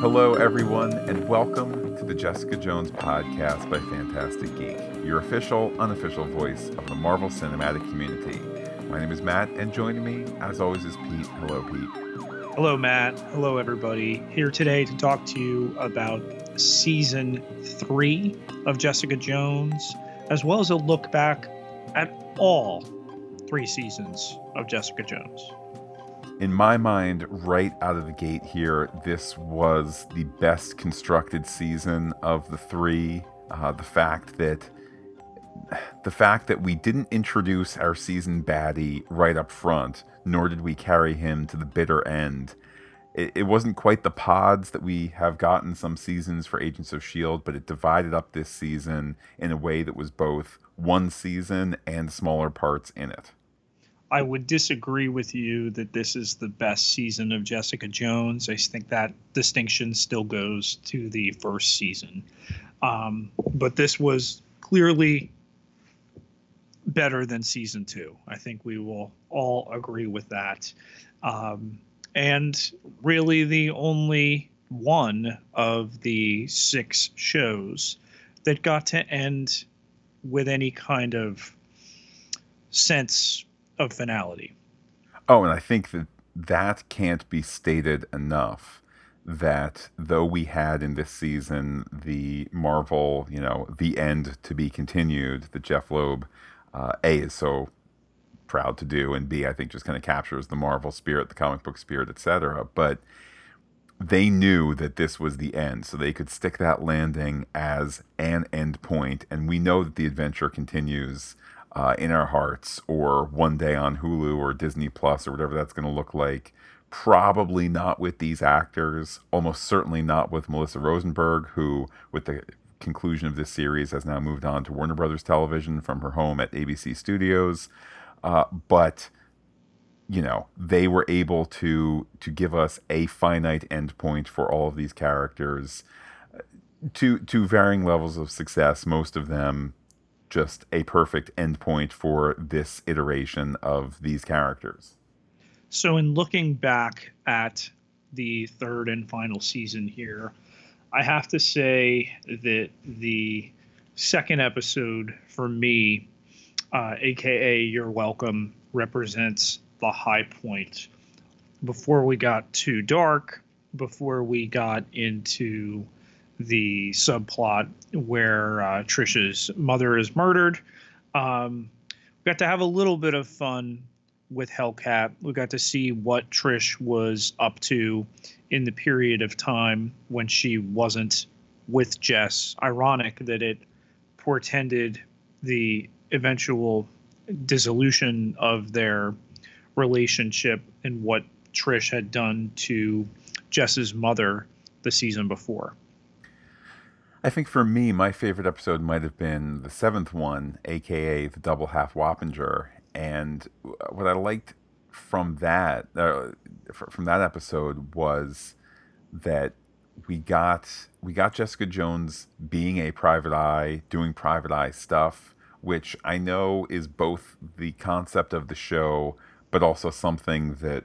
Hello, everyone, and welcome to the Jessica Jones podcast by Phantastic Geek, your official, unofficial voice of the Marvel Cinematic community. My name is Matt, and joining me, as always, is Pete. Hello, Pete. Hello, Matt. Hello, everybody. Here today to talk to you about season three of Jessica Jones, as well as a look back at all three seasons of Jessica Jones in my mind, right out of the gate here, this was the best constructed season of the three. Uh, the fact that the fact that we didn't introduce our season baddie right up front, nor did we carry him to the bitter end. It, it wasn't quite the pods that we have gotten some seasons for Agents of S.H.I.E.L.D., but it divided up this season in a way that was both one season and smaller parts in it. I would disagree with you that this is the best season of Jessica Jones. I think that distinction still goes to the first season. Um, but this was clearly better than season two. I think we will all agree with that. Um, and really, the only one of the six shows that got to end with any kind of sense of finality. Oh, and I think that that can't be stated enough that though we had in this season the Marvel, you know, the end to be continued, that Jeff Loeb, uh, A, is so proud to do, and B, I think just kind of captures the Marvel spirit, the comic book spirit, etc. But they knew that this was the end, so they could stick that landing as an end point, and we know that the adventure continues uh, in our hearts or one day on Hulu or Disney Plus or whatever that's going to look like. Probably not with these actors, almost certainly not with Melissa Rosenberg, who, with the conclusion of this series, has now moved on to Warner Brothers Television from her home at ABC Studios. Uh, but you know they were able to to give us a finite endpoint for all of these characters uh, to to varying levels of success most of them just a perfect endpoint for this iteration of these characters. So, in looking back at the third and final season here, I have to say that the second episode for me, uh, aka You're Welcome, represents the high point. Before we got too dark, before we got into the subplot where uh, Trisha's mother is murdered. Um, we got to have a little bit of fun with Hellcat. We got to see what Trish was up to in the period of time when she wasn't with Jess. Ironic that it portended the eventual dissolution of their relationship and what Trish had done to Jess's mother the season before. I think for me, my favorite episode might have been the seventh one, aka the double half Wappinger. And what I liked from that uh, from that episode was that we got we got Jessica Jones being a private eye, doing private eye stuff, which I know is both the concept of the show, but also something that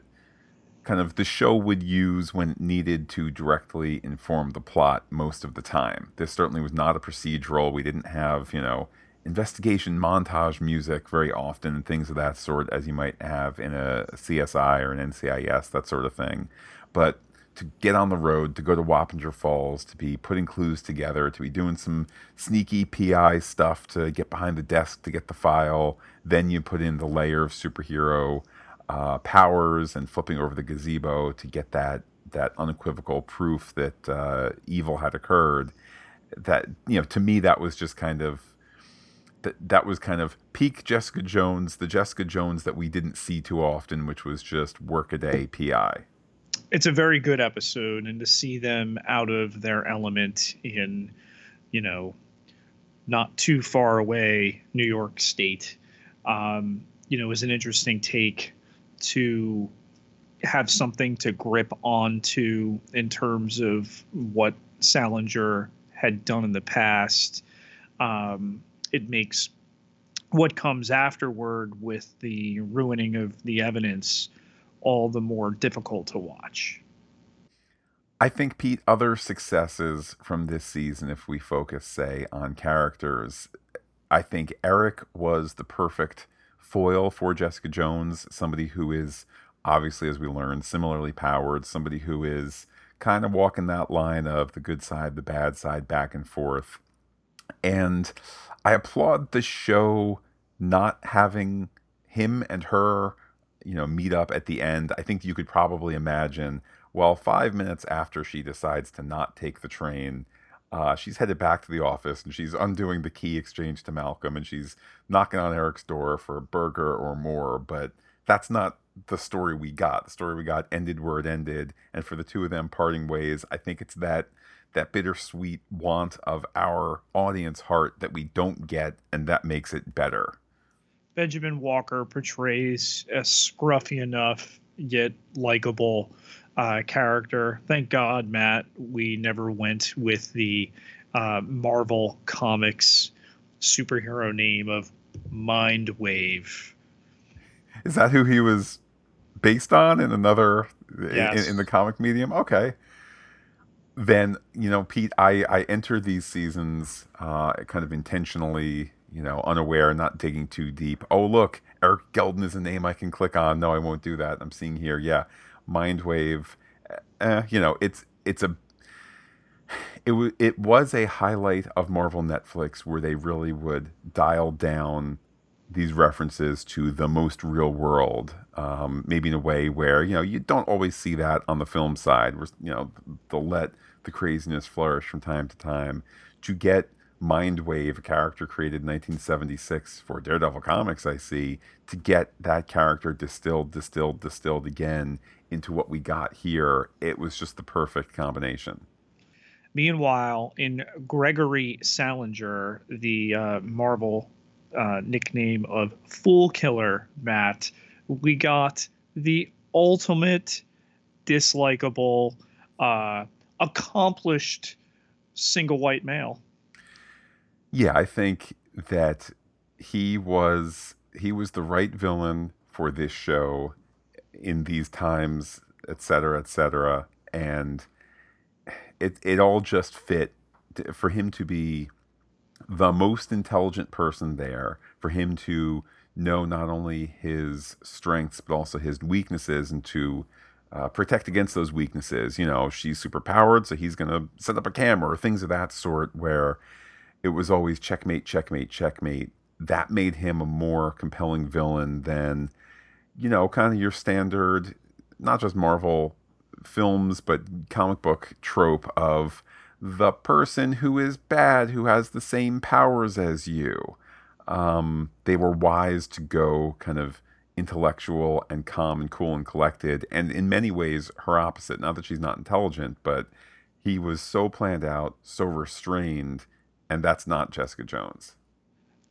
kind of the show would use when needed to directly inform the plot most of the time. This certainly was not a procedural. We didn't have, you know, investigation montage music very often and things of that sort as you might have in a CSI or an NCIS, that sort of thing. But to get on the road, to go to Wappinger Falls, to be putting clues together, to be doing some sneaky PI stuff to get behind the desk to get the file, then you put in the layer of superhero uh, powers and flipping over the gazebo to get that that unequivocal proof that uh, evil had occurred. That you know, to me, that was just kind of that that was kind of peak Jessica Jones, the Jessica Jones that we didn't see too often, which was just workaday PI. It's a very good episode, and to see them out of their element in, you know, not too far away New York State, um, you know, is an interesting take to have something to grip onto in terms of what Salinger had done in the past. Um, it makes what comes afterward with the ruining of the evidence all the more difficult to watch. I think Pete, other successes from this season, if we focus, say, on characters, I think Eric was the perfect foil for Jessica Jones, somebody who is obviously, as we learned, similarly powered, somebody who is kind of walking that line of the good side, the bad side, back and forth. And I applaud the show not having him and her, you know, meet up at the end. I think you could probably imagine, well, five minutes after she decides to not take the train, uh, she's headed back to the office and she's undoing the key exchange to Malcolm and she's knocking on Eric's door for a burger or more. But that's not the story we got. The story we got ended where it ended, and for the two of them parting ways, I think it's that that bittersweet want of our audience heart that we don't get, and that makes it better. Benjamin Walker portrays a scruffy enough yet likable uh, character. Thank God, Matt, we never went with the uh, Marvel Comics superhero name of Mind Wave. Is that who he was based on in another yes. in, in, the comic medium. Okay. Then you know, Pete, I I entered these seasons uh, kind of intentionally, you know, unaware, not digging too deep. Oh look, Erik Gelden is a name I can click on. No, I won't do that. I'm seeing here, yeah, Mindwave. Eh, you know, it's it's a it, w- it was a highlight of Marvel Netflix where they really would dial down these references to the most real world, um, maybe in a way where you know you don't always see that on the film side. Where you know they'll let the craziness flourish from time to time. To get Mindwave, a character created in 1976 for Daredevil Comics, I see, to get that character distilled, distilled, distilled again into what we got here, it was just the perfect combination. Meanwhile, in Gregory Salinger, the uh, Marvel uh, nickname of Fool Killer Matt, we got the ultimate dislikable, uh, accomplished single white male. Yeah, I think that he was he was the right villain for this show in these times, et cetera, et cetera, and it it all just fit for him to be the most intelligent person there for him to know not only his strengths but also his weaknesses and to uh, protect against those weaknesses. You know, she's super powered, so he's going to set up a camera or things of that sort where it was always checkmate, checkmate, checkmate. That made him a more compelling villain than, you know, kind of your standard, not just Marvel films, but comic book trope of the person who is bad, who has the same powers as you. Um, they were wise to go kind of intellectual and calm and cool and collected, and in many ways, her opposite. Not that she's not intelligent, but he was so planned out, so restrained, and that's not Jessica Jones.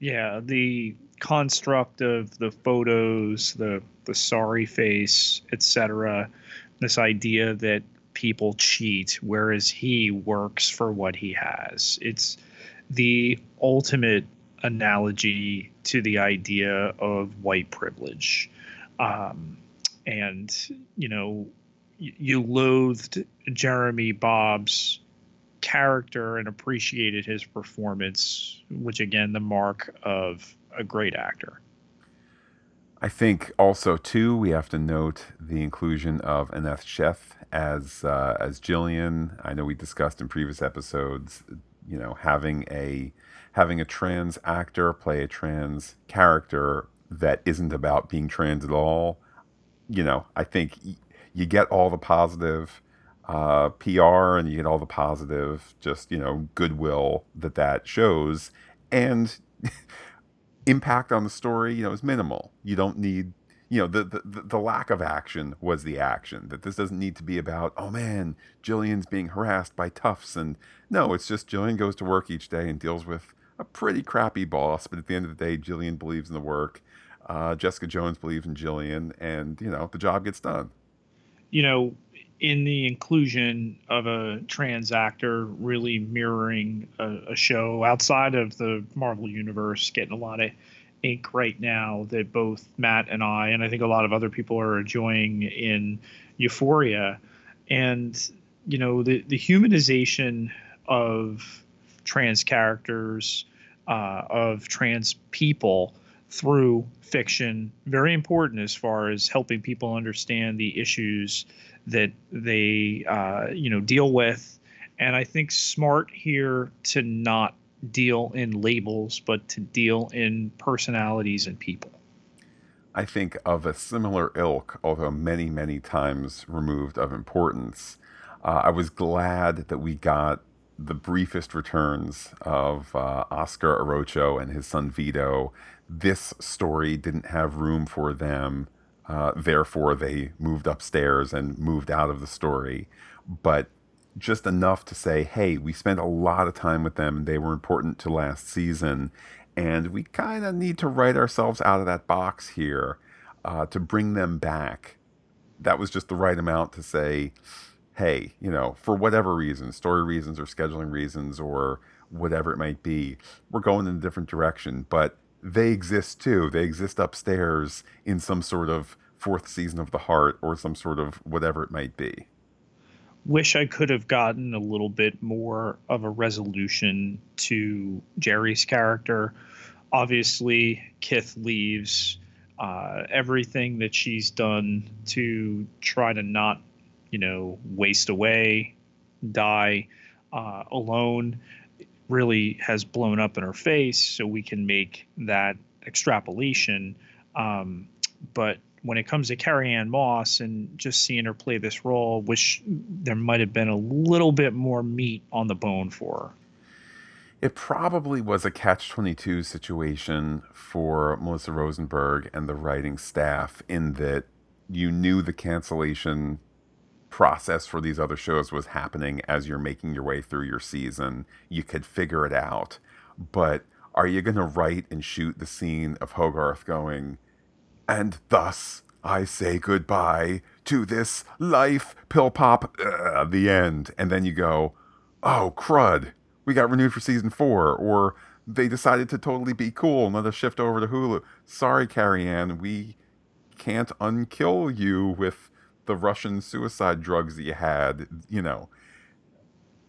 Yeah, the construct of the photos, the the sorry face, etc. This idea that people cheat, whereas he works for what he has. It's the ultimate analogy to the idea of white privilege. Um, and, you know, you loathed Jeremy Bobb's character and appreciated his performance, which again, the mark of a great actor. I think also too we have to note the inclusion of Aneesh Sheth as uh, as Gillian. I know we discussed in previous episodes, you know, having a having a trans actor play a trans character that isn't about being trans at all. You know, I think y- you get all the positive uh, PR and you get all the positive, just you know, goodwill that that shows, and impact on the story, you know, is minimal. You don't need you know the, the the lack of action was the action that this doesn't need to be about oh man gillian's being harassed by toughs. And no it's just gillian goes to work each day and deals with a pretty crappy boss but at the end of the day gillian believes in the work. Uh, jessica jones believes in gillian and you know the job gets done. You know in the inclusion of a trans actor really mirroring a, a show outside of the marvel universe getting a lot of ink right now that both Matt and I, and I think a lot of other people are enjoying in Euphoria. And you know the the humanization of trans characters, uh, of trans people through fiction, very important as far as helping people understand the issues that they uh, you know deal with. And I think smart here to not deal in labels, but to deal in personalities and people. I think of a similar ilk, although many, many times removed of importance. Uh, I was glad that we got the briefest returns of uh, Oscar Arocho and his son Vito. This story didn't have room for them, uh, therefore, they moved upstairs and moved out of the story. But just enough to say, hey, we spent a lot of time with them. They were important to last season. And we kind of need to write ourselves out of that box here uh, to bring them back. That was just the right amount to say, hey, you know, for whatever reason, story reasons or scheduling reasons or whatever it might be, we're going in a different direction. But they exist too. They exist upstairs in some sort of fourth season of The Heart or some sort of whatever it might be. Wish I could have gotten a little bit more of a resolution to Jeri's character. Obviously, Kith leaves. Uh, everything that she's done to try to not you know, waste away, die uh, alone really has blown up in her face. So we can make that extrapolation. Um, but when it comes to Carrie Ann Moss and just seeing her play this role, wish there might have been a little bit more meat on the bone for her. It probably was a catch 22 situation for Melissa Rosenberg and the writing staff in that you knew the cancellation process for these other shows was happening as you're making your way through your season. You could figure it out. But are you going to write and shoot the scene of Hogarth going, and thus I say goodbye to this life, pill pop, uh, the end. And then you go, oh, crud, we got renewed for season four. Or they decided to totally be cool and let us shift over to Hulu. Sorry, Carrie Ann, we can't unkill you with the Russian suicide drugs that you had, you know.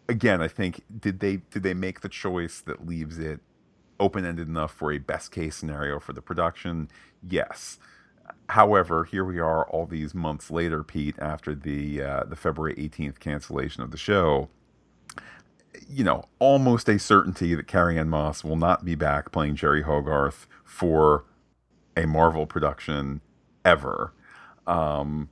Again, I think did they did they make the choice that leaves it open ended enough for a best case scenario for the production? Yes. However, here we are all these months later, Pete, after the uh, the February 18th cancellation of the show. You know, almost a certainty that Carrie Ann Moss will not be back playing Jeri Hogarth for a Marvel production ever. Um,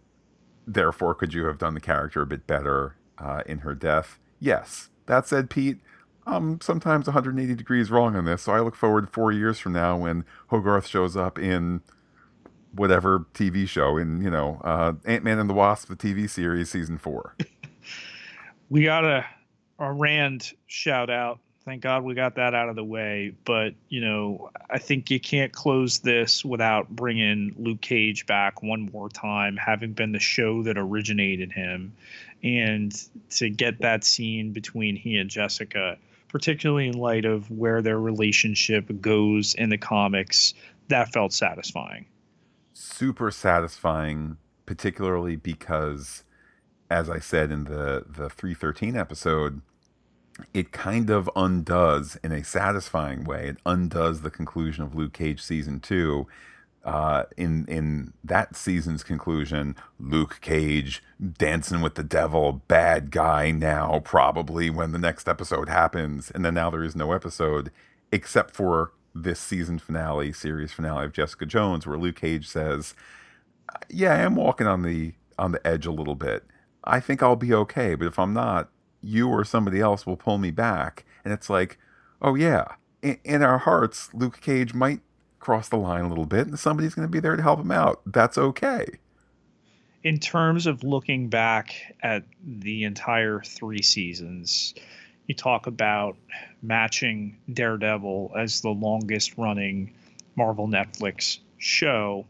therefore, could you have done the character a bit better uh, in her death? Yes. That said, Pete, I'm sometimes 180 degrees wrong on this, so I look forward four years from now when Hogarth shows up in whatever TV show in you know uh, Ant Man and the Wasp, the TV series, season four. we got a a Rand shout out thank God we got that out of the way. But you know, I think you can't close this without bringing Luke Cage back one more time, having been the show that originated him, and to get that scene between he and Jessica, particularly in light of where their relationship goes in the comics, that felt satisfying. Super satisfying, particularly because, as I said in the the three thirteen episode it kind of undoes in a satisfying way. It undoes the conclusion of Luke Cage season two. Uh, in in that season's conclusion, Luke Cage dancing with the devil, bad guy now probably when the next episode happens, and then now there is no episode except for this season finale, series finale of Jessica Jones, where Luke Cage says, "Yeah, I am walking on the on the edge a little bit. I think I'll be okay, but if I'm not, you or somebody else will pull me back. And it's like, oh yeah, in, in our hearts, Luke Cage might cross the line a little bit, and somebody's going to be there to help him out. That's okay. In terms of looking back at the entire three seasons, you talk about matching Daredevil as the longest running Marvel Netflix show.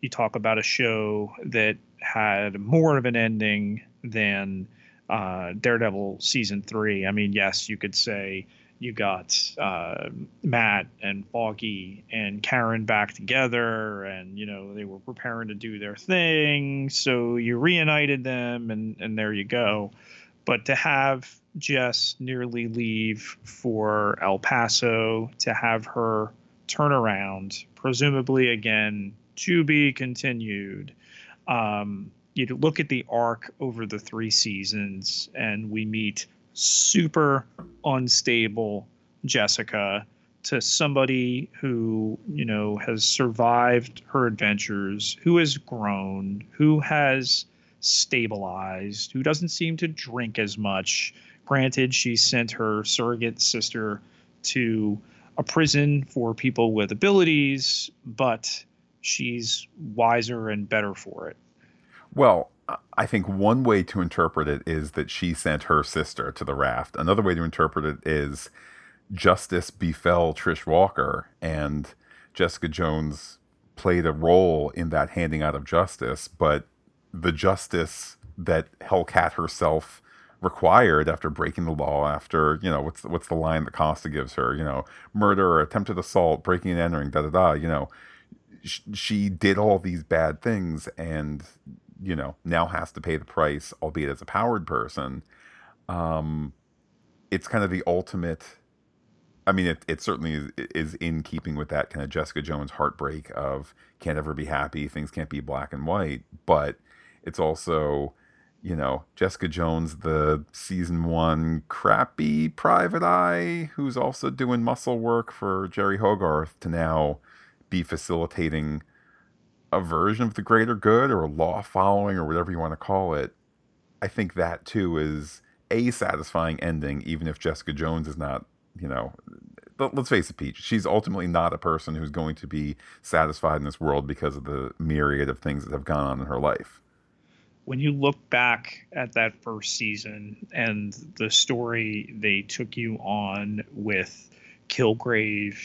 You talk about a show that had more of an ending than uh, Daredevil season three. I mean, yes, you could say you got uh, Matt and Foggy and Karen back together, and you know they were preparing to do their thing, so you reunited them, and and there you go. But to have Jess nearly leave for El Paso, to have her turn around, presumably again to be continued. Um, you look at the arc over the three seasons, and we meet super unstable Jessica to somebody who you know has survived her adventures, who has grown, who has stabilized, who doesn't seem to drink as much. Granted, she sent her surrogate sister to a prison for people with abilities, but she's wiser and better for it. Well, I think one way to interpret it is that she sent her sister to the raft. Another way to interpret it is justice befell Trish Walker, and Jessica Jones played a role in that handing out of justice, but the justice that Hellcat herself required after breaking the law after you know what's what's the line that Costa gives her you know murder or attempted assault breaking and entering da da da you know sh- she did all these bad things and you know now has to pay the price albeit as a powered person um it's kind of the ultimate I mean, it, it certainly is, is in keeping with that kind of Jessica Jones heartbreak of can't ever be happy, things can't be black and white, but it's also, you know, Jessica Jones, the season one crappy private eye, who's also doing muscle work for Jeri Hogarth to now be facilitating a version of the greater good or a law following or whatever you want to call it. I think that too is a satisfying ending, even if Jessica Jones is not you know, let's face it, Peach, she's ultimately not a person who's going to be satisfied in this world because of the myriad of things that have gone on in her life. When you look back at that first season and the story they took you on with Kilgrave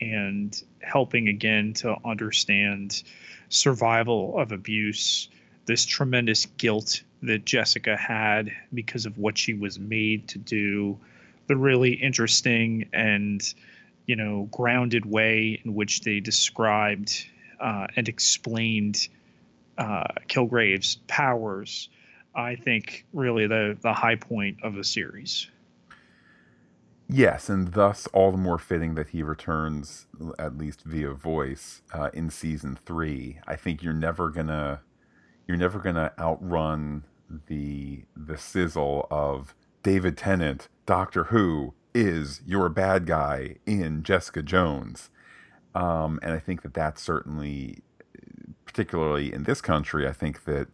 and helping again to understand survival of abuse, this tremendous guilt that Jessica had because of what she was made to do, the really interesting and you know grounded way in which they described uh, and explained uh, Kilgrave's powers, I think really the the high point of the series. Yes, and thus all the more fitting that he returns, at least via voice, uh, in season three. I think you're never gonna, you're never gonna outrun the the sizzle of David Tennant Doctor Who is your bad guy in Jessica Jones. Um, and I think that that's certainly, particularly in this country, I think that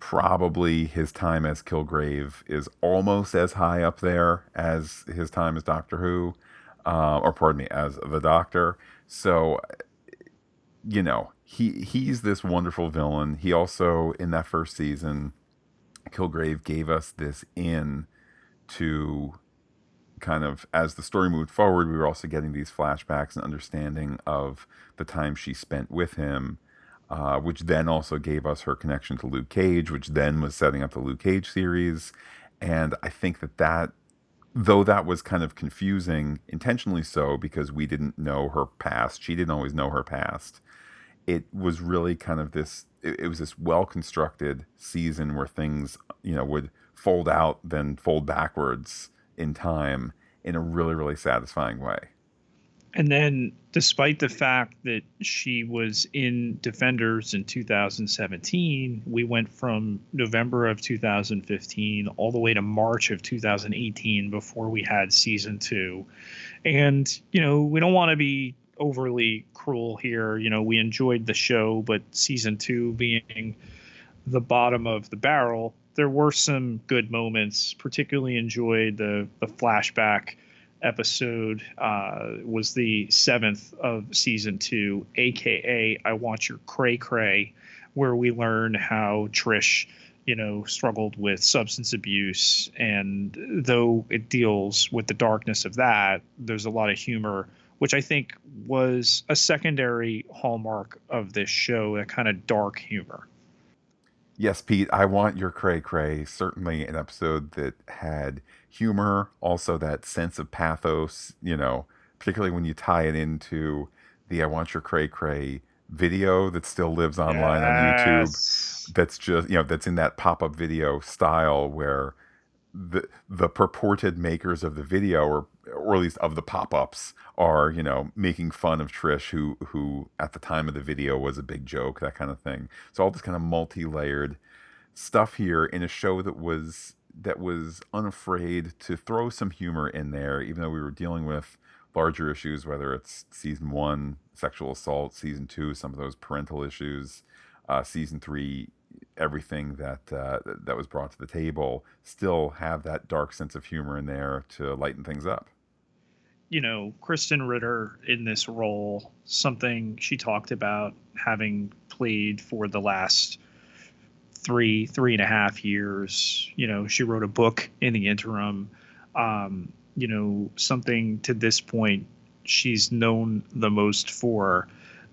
probably his time as Kilgrave is almost as high up there as his time as Doctor Who, uh, or pardon me, as the Doctor. So, you know, he he's this wonderful villain. He also in that first season, Kilgrave gave us this in to kind of as the story moved forward, we were also getting these flashbacks and understanding of the time she spent with him, uh, which then also gave us her connection to Luke Cage, which then was setting up the Luke Cage series. And I think that that, though that was kind of confusing, intentionally so, because we didn't know her past, she didn't always know her past. It was really kind of this. It, it was this well constructed season where things, you know, would fold out, then fold backwards in time in a really, really satisfying way. And then, despite the fact that she was in Defenders in 2017, we went from November of 2015 all the way to March of 2018 before we had season two. And, you know, we don't want to be overly cruel here. You know, we enjoyed the show, but season two being the bottom of the barrel, there were some good moments. Particularly enjoyed the the flashback episode. Uh, was the seventh of season two, aka "I Want Your Cray Cray," where we learn how Trish, you know, struggled with substance abuse, and though it deals with the darkness of that, there's a lot of humor. Which I think was a secondary hallmark of this show, a kind of dark humor. Yes, Pete, I want your cray cray. Certainly an episode that had humor, also that sense of pathos, you know, particularly when you tie it into the I want your cray cray video that still lives online yes. on YouTube. That's just, you know, that's in that pop up video style where the the purported makers of the video or or at least of the pop-ups are you know making fun of Trish who who at the time of the video was a big joke that kind of thing so all this kind of multi-layered stuff here in a show that was that was unafraid to throw some humor in there even though we were dealing with larger issues whether it's season 1 sexual assault season 2 some of those parental issues uh, season 3 everything that uh, that was brought to the table still have that dark sense of humor in there to lighten things up. You know, Krysten Ritter in this role, something she talked about having played for the last three three and a half years. You know, she wrote a book in the interim. Um, you know, something to this point she's known the most for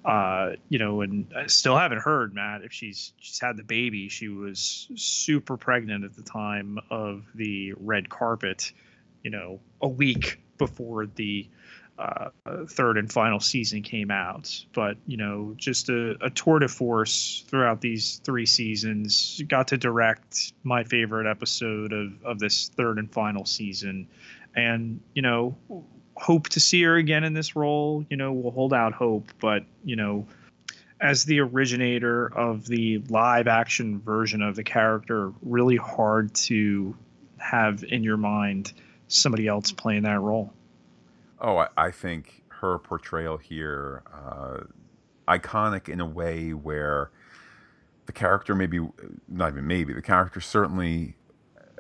uh, you know, and I still haven't heard Matt if she's she's had the baby. She was super pregnant at the time of the red carpet, you know, a week before the uh, third and final season came out. But you know, just a, a tour de force throughout these three seasons. Got to direct my favorite episode of of this third and final season, and you know, hope to see her again in this role. You know, we'll hold out hope, but you know, as the originator of the live action version of the character, really hard to have in your mind somebody else playing that role. Oh, I, I think her portrayal here, uh, iconic in a way where the character maybe, not even maybe, the character certainly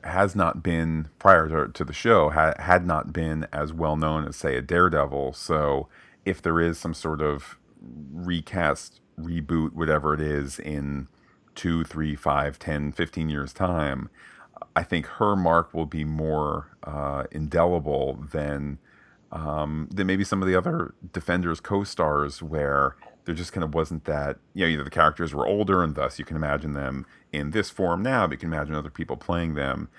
has not been prior to, to the show ha, had not been as well known as say a Daredevil. So if there is some sort of recast, reboot, whatever it is in two three five ten fifteen years time, I think her mark will be more uh, indelible than um, than maybe some of the other Defenders co-stars, where there just kind of wasn't that. You know, either the characters were older, and thus you can imagine them in this form now, but you can imagine other people playing them.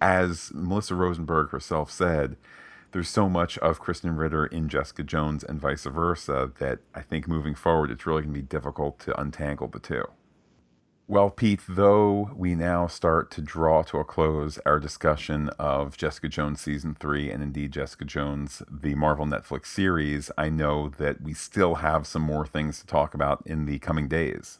As Melissa Rosenberg herself said, there's so much of krysten Ritter in Jessica Jones and vice versa that I think moving forward, it's really going to be difficult to untangle the two. Well, Pete, though we now start to draw to a close our discussion of Jessica Jones season three and indeed Jessica Jones, the Marvel Netflix series, I know that we still have some more things to talk about in the coming days.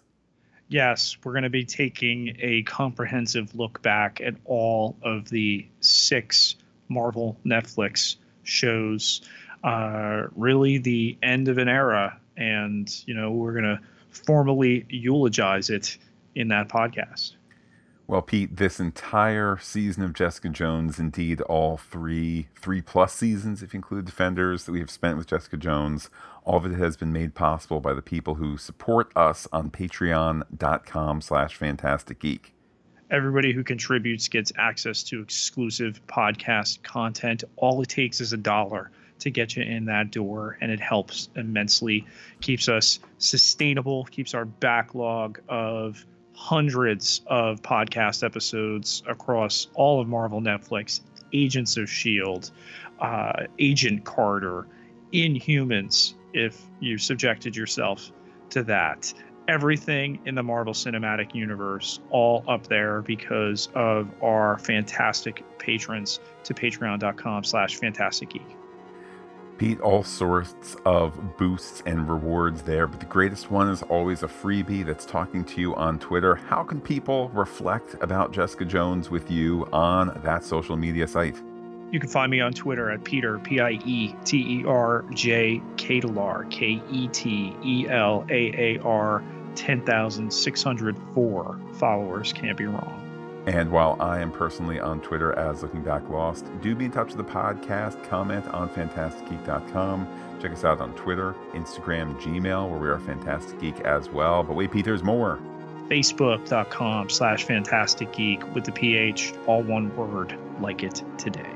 Yes, we're going to be taking a comprehensive look back at all of the six Marvel Netflix shows. Uh, really, the end of an era, and you know we're going to formally eulogize it in that podcast. Well, Pete, this entire season of Jessica Jones, indeed all three, three plus seasons, if you include Defenders, that we have spent with Jessica Jones, all of it has been made possible by the people who support us on patreon.com slash phantastic geek. Everybody who contributes gets access to exclusive podcast content. All it takes is a dollar to get you in that door, and it helps immensely. Keeps us sustainable, keeps our backlog of – hundreds of podcast episodes across all of Marvel Netflix, Agents of S.H.I.E.L.D., uh, Agent Carter, Inhumans, if you subjected yourself to that. Everything in the Marvel Cinematic Universe, all up there because of our fantastic patrons to patreon.com slash phantastic geek. Pete, all sorts of boosts and rewards there, but the greatest one is always a freebie that's talking to you on Twitter. How can people reflect about Jessica Jones with you on that social media site? You can find me on Twitter at Peter, P I E T E R J Ketelaar, K E T E L A A R, 10,604 followers. Can't be wrong. And while I am personally on Twitter as Looking Back Lost, do be in touch with the podcast. Comment on phantasticgeek.com. Check us out on Twitter, Instagram, Gmail, where we are Phantastic Geek as well. But wait, Pete, there's more. Facebook.com slash Phantastic Geek with the PH, all one word, like it today.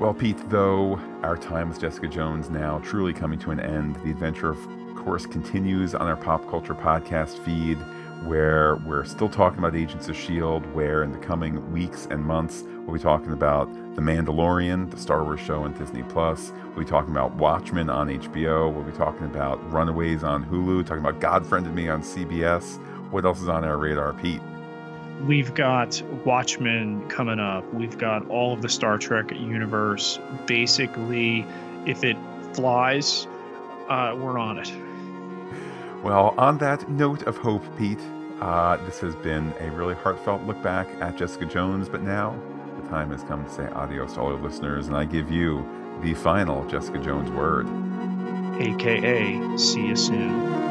Well, Pete, though our time with Jessica Jones now truly coming to an end, the adventure, of course, continues on our pop culture podcast feed where we're still talking about Agents of S.H.I.E.L.D., where in the coming weeks and months, we'll be talking about The Mandalorian, the Star Wars show on Disney Plus. We'll be talking about Watchmen on HBO. We'll be talking about Runaways on Hulu, talking about God Friended Me on CBS. What else is on our radar, Pete? we've got Watchmen coming up. We've got all of the Star Trek universe. Basically, if it flies, uh, we're on it. Well, on that note of hope, Pete, uh, this has been a really heartfelt look back at Jessica Jones, but now the time has come to say adios to all our listeners, and I give you the final Jessica Jones word. AKA, see you soon.